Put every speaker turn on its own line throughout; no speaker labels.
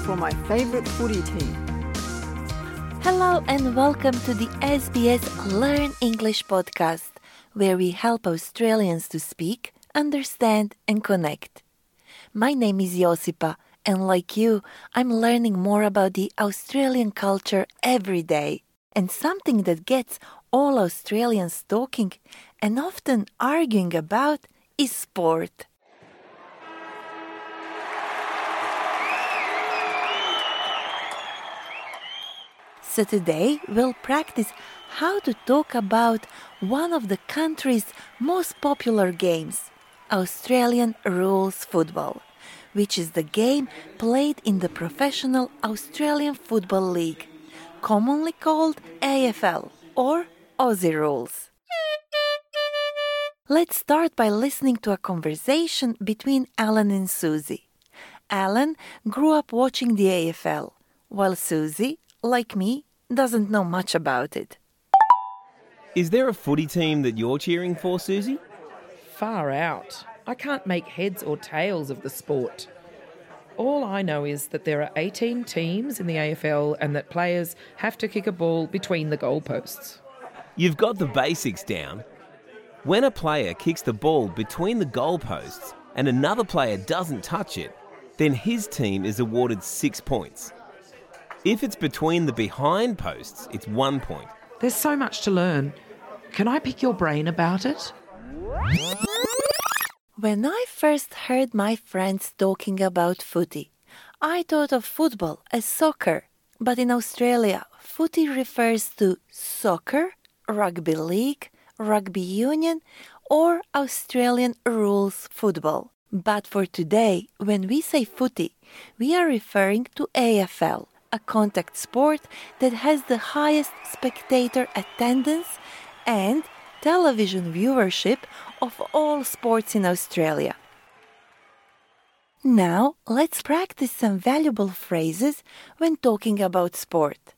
for my favourite footy team.
Hello and welcome to the SBS Learn English podcast, where we help Australians to speak, understand, and connect. My name is Josipa, and like you, I'm learning more about the Australian culture every day. And something that gets all Australians talking and often arguing about is sport. So today we'll practice how to talk about one of the country's most popular games, Australian rules football, which is the game played in the professional Australian Football League, commonly called AFL or Aussie rules. Let's start by listening to a conversation between Alan and Susie. Alan grew up watching the AFL, while Susie, like me, doesn't know much about it.
Is there a footy team that you're cheering for, Susie?
Far out. I can't make heads or tails of the sport. All I know is that there are 18 teams in the AFL and that players have to kick a ball between the goalposts.
You've got the basics down. When a player kicks the ball between the goalposts and another player doesn't touch it, then his team is awarded six points. If it's between the behind posts, it's one point.
There's so much to learn. Can I pick your brain about it?
When I first heard my friends talking about footy, I thought of football as soccer. But in Australia, footy refers to soccer, rugby league, rugby union, or Australian rules football. But for today, when we say footy, we are referring to AFL, a contact sport that has the highest spectator attendance and television viewership of all sports in Australia. Now, let's practice some valuable phrases when talking about sport.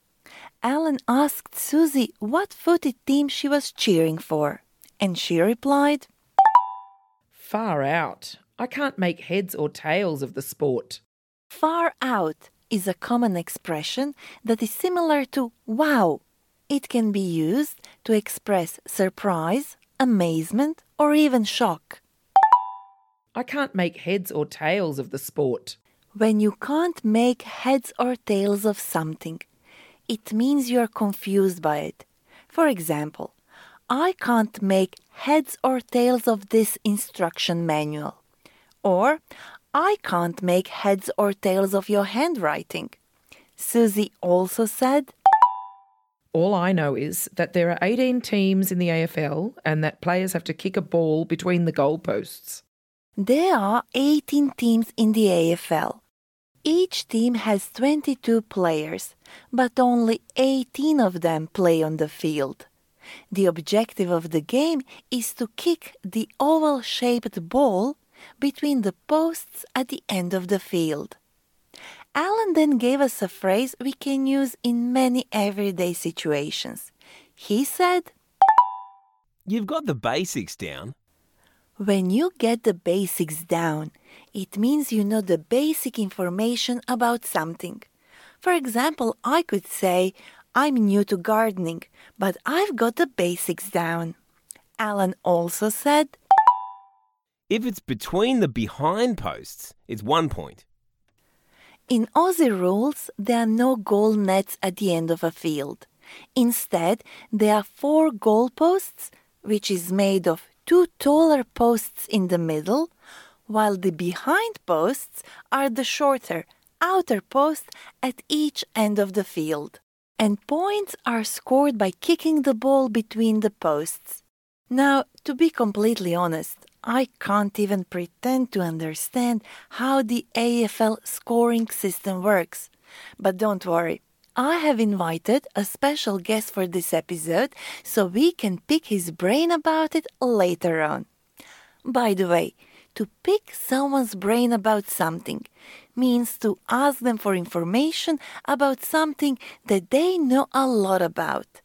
Alan asked Susie what footy team she was cheering for, and she replied,
Far out. I can't make heads or tails of the sport.
Far out is a common expression that is similar to wow. It can be used to express surprise, amazement, or even shock.
I can't make heads or tails of the sport.
When you can't make heads or tails of something, it means you are confused by it. For example, I can't make heads or tails of this instruction manual. Or, I can't make heads or tails of your handwriting. Susie also said,
All I know is that there are 18 teams in the AFL and that players have to kick a ball between the goalposts.
There are 18 teams in the AFL. Each team has 22 players, but only 18 of them play on the field. The objective of the game is to kick the oval shaped ball between the posts at the end of the field. Alan then gave us a phrase we can use in many everyday situations. He said,
You've got the basics down.
When you get the basics down, it means you know the basic information about something. For example, I could say, I'm new to gardening, but I've got the basics down. Alan also said,
If it's between the behind posts, it's one point.
In Aussie rules, there are no goal nets at the end of a field. Instead, there are four goalposts, which is made of two taller posts in the middle, while the behind posts are the shorter outer posts at each end of the field. And points are scored by kicking the ball between the posts. Now, to be completely honest, I can't even pretend to understand how the AFL scoring system works. But don't worry, I have invited a special guest for this episode so we can pick his brain about it later on. By the way, to pick someone's brain about something means to ask them for information about something that they know a lot about.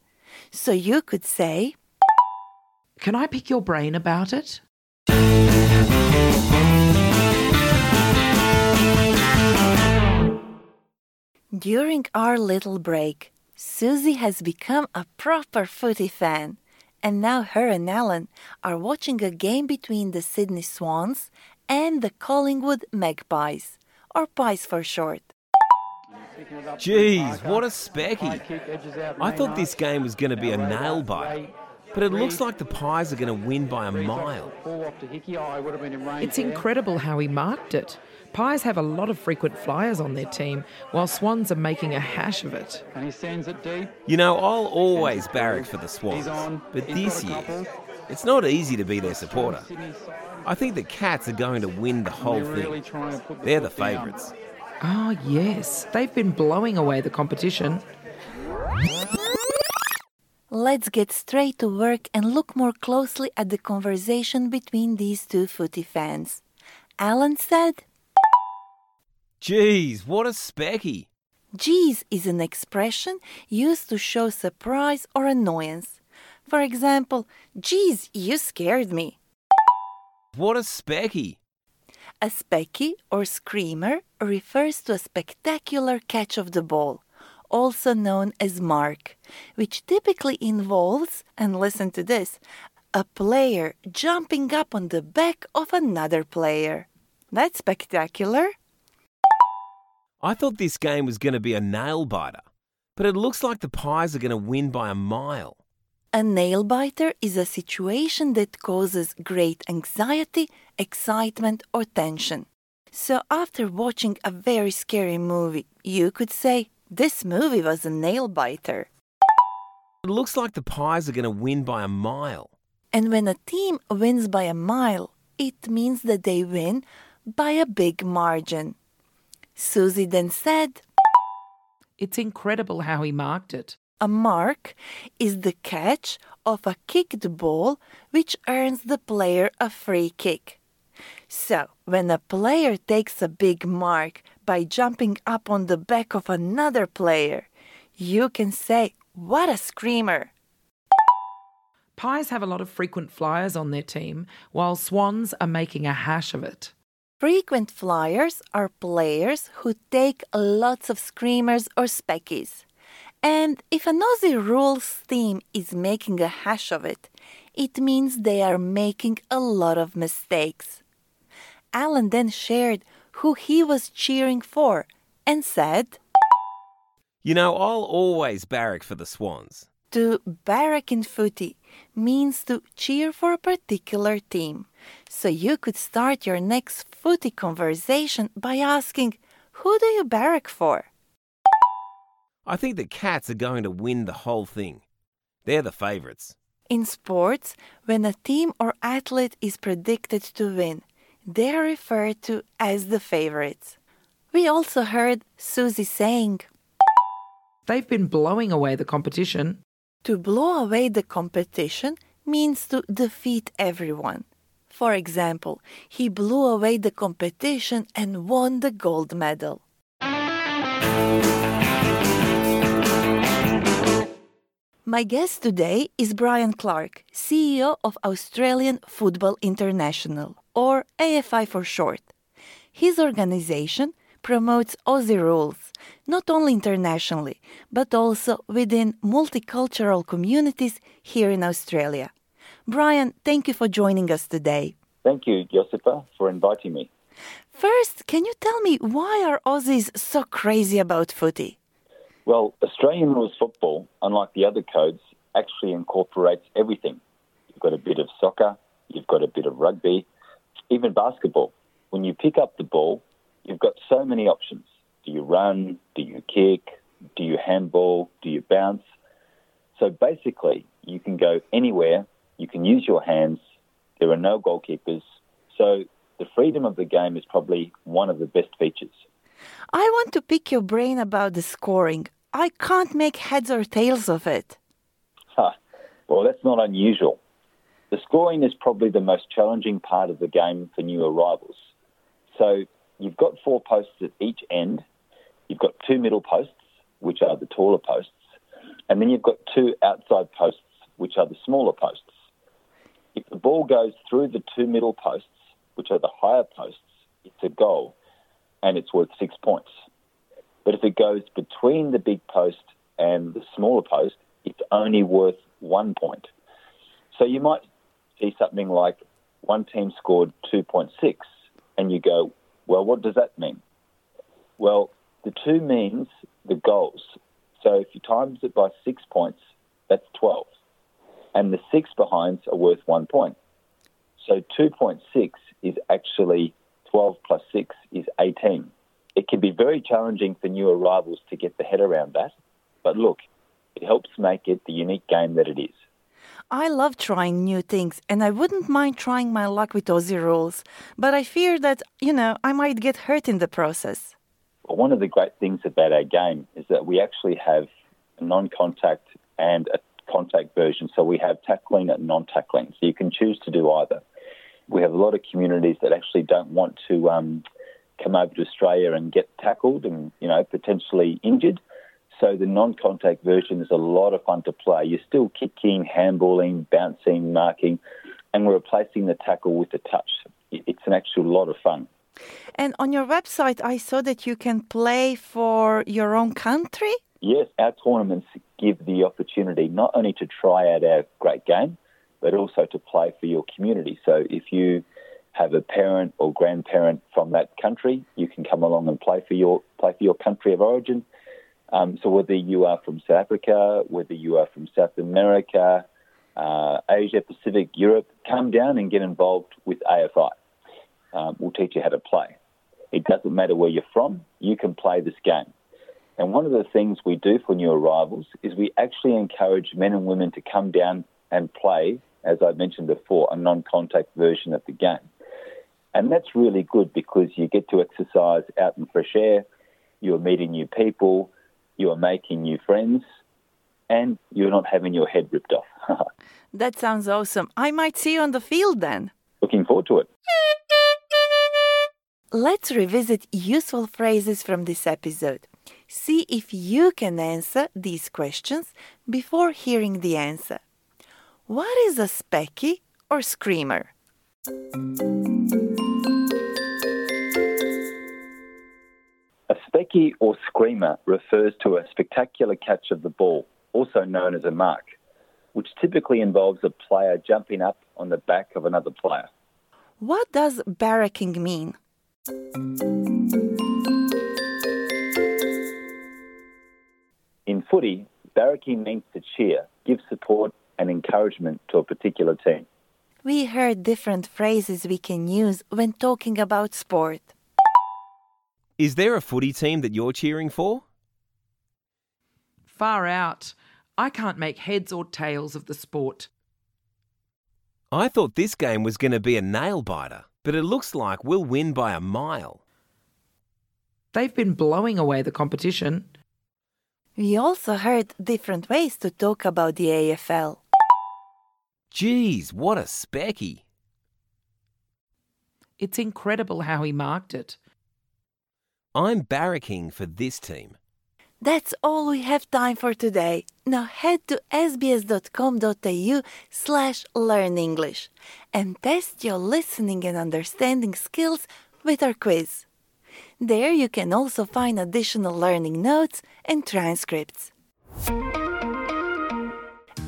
So you could say,
Can I pick your brain about it?
During our little break, Susie has become a proper footy fan, and now her and Alan are watching a game between the Sydney Swans and the Collingwood Magpies, or Pies for short.
Jeez, what a specky. I thought this game was going to be a nail biter, but it looks like the Pies are going to win by a mile.
It's incredible how he marked it. Pies have a lot of frequent flyers on their team, while Swans are making a hash of it.
And he sends it deep.
You know, I'll always barrack for the Swans, but this year, it's not easy to be their supporter. I think the Cats are going to win the whole thing. They're the favourites.
Oh, yes, they've been blowing away the competition.
Let's get straight to work and look more closely at the conversation between these two footy fans. Alan said,
Geez, what a specky.
Geez is an expression used to show surprise or annoyance. For example, geez, you scared me.
What a specky.
A specky or screamer refers to a spectacular catch of the ball, also known as mark, which typically involves, and listen to this, a player jumping up on the back of another player. That's spectacular.
I thought this game was going to be a nail biter, but it looks like the Pies are going to win by a mile.
A nail biter is a situation that causes great anxiety, excitement, or tension. So, after watching a very scary movie, you could say, This movie was a nail biter.
It looks like the Pies are going to win by a mile.
And when a team wins by a mile, it means that they win by a big margin. Susie then said,
It's incredible how he marked it.
A mark is the catch of a kicked ball which earns the player a free kick. So, when a player takes a big mark by jumping up on the back of another player, you can say, What a screamer!
Pies have a lot of frequent flyers on their team, while Swans are making a hash of it.
Frequent flyers are players who take lots of screamers or speckies. And if a Aussie rules team is making a hash of it, it means they are making a lot of mistakes. Alan then shared who he was cheering for and said,
You know, I'll always barrack for the Swans.
To barrack in footy means to cheer for a particular team. So you could start your next footy conversation by asking, Who do you barrack for?
I think the Cats are going to win the whole thing. They're the favourites.
In sports, when a team or athlete is predicted to win, they are referred to as the favorites. We also heard Susie saying,
They've been blowing away the competition.
To blow away the competition means to defeat everyone. For example, he blew away the competition and won the gold medal. My guest today is Brian Clarke, CEO of Australian Football International, or AFI for short. His organization promotes Aussie rules, not only internationally, but also within multicultural communities here in Australia. Brian, thank you for joining us today.
Thank you, Josipa, for inviting me.
First, can you tell me why are Aussies so crazy about footy?
Well, Australian rules football, unlike the other codes, actually incorporates everything. You've got a bit of soccer, you've got a bit of rugby, even basketball. When you pick up the ball, you've got so many options. Do you run? Do you kick? Do you handball? Do you bounce? So basically, you can go anywhere, you can use your hands, there are no goalkeepers. So the freedom of the game is probably one of the best features.
I want to pick your brain about the scoring. I can't make heads or tails of it.
Huh. Well, that's not unusual. The scoring is probably the most challenging part of the game for new arrivals. So you've got four posts at each end. You've got two middle posts, which are the taller posts, and then you've got two outside posts, which are the smaller posts. If the ball goes through the two middle posts, which are the higher posts, it's a goal, and it's worth six points. But if it goes between the big post and the smaller post, it's only worth one point. So you might see something like one team scored 2.6, and you go, well, what does that mean? Well, the two means the goals. So if you times it by six points, that's 12. And the six behinds are worth one point. So 2.6 is actually 12 plus 6 is 18. It can be very challenging for new arrivals to get the head around that. But look, it helps make it the unique game that it is.
I love trying new things and I wouldn't mind trying my luck with Aussie rules, but I fear that, you know, I might get hurt in the process.
Well, one of the great things about our game is that we actually have a non contact and a contact version. So we have tackling and non tackling. So you can choose to do either. We have a lot of communities that actually don't want to um, come over to Australia and get tackled and, you know, potentially injured. So the non-contact version is a lot of fun to play. You're still kicking, handballing, bouncing, marking, and we're replacing the tackle with the touch. It's an actual lot of fun.
And on your website, I saw that you can play for your own country.
Yes, our tournaments give the opportunity not only to try out our great game, but also to play for your community. So if you have a parent or grandparent from that country, you can come along and play for your play for your country of origin. Um, so whether you are from South Africa, whether you are from South America, uh, Asia Pacific, Europe, come down and get involved with AFI. Um, we'll teach you how to play. It doesn't matter where you're from, you can play this game. And one of the things we do for new arrivals is we actually encourage men and women to come down and play, as I mentioned before, a non contact version of the game. And that's really good because you get to exercise out in fresh air, you're meeting new people, you are making new friends, and you're not having your head ripped off.
that sounds awesome. I might see you on the field then.
Looking forward to it.
Let's revisit useful phrases from this episode. See if you can answer these questions before hearing the answer. What is a specky or screamer?
A specky or screamer refers to a spectacular catch of the ball, also known as a mark, which typically involves a player jumping up on the back of another player.
What does barracking mean?
In footy, barracking means to cheer, give support and encouragement to a particular team.
We heard different phrases we can use when talking about sport.
Is there a footy team that you're cheering for?
Far out. I can't make heads or tails of the sport.
I thought this game was going to be a nail biter, but it looks like we'll win by a mile.
They've been blowing away the competition.
We also heard different ways to talk about the AFL.
Geez, what a specky.
It's incredible how he marked it.
I'm barracking for this team.
That's all we have time for today. Now head to sbs.com.au slash learn English and test your listening and understanding skills with our quiz. There you can also find additional learning notes and transcripts.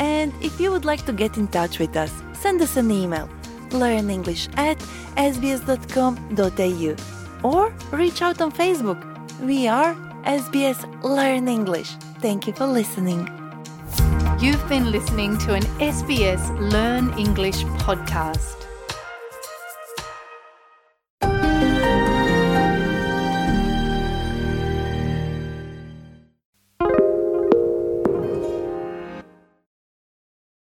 And if you would like to get in touch with us, send us an email learnenglish at sbs.com.au or reach out on Facebook. We are SBS Learn English. Thank you for listening.
You've been listening to an SBS Learn English podcast.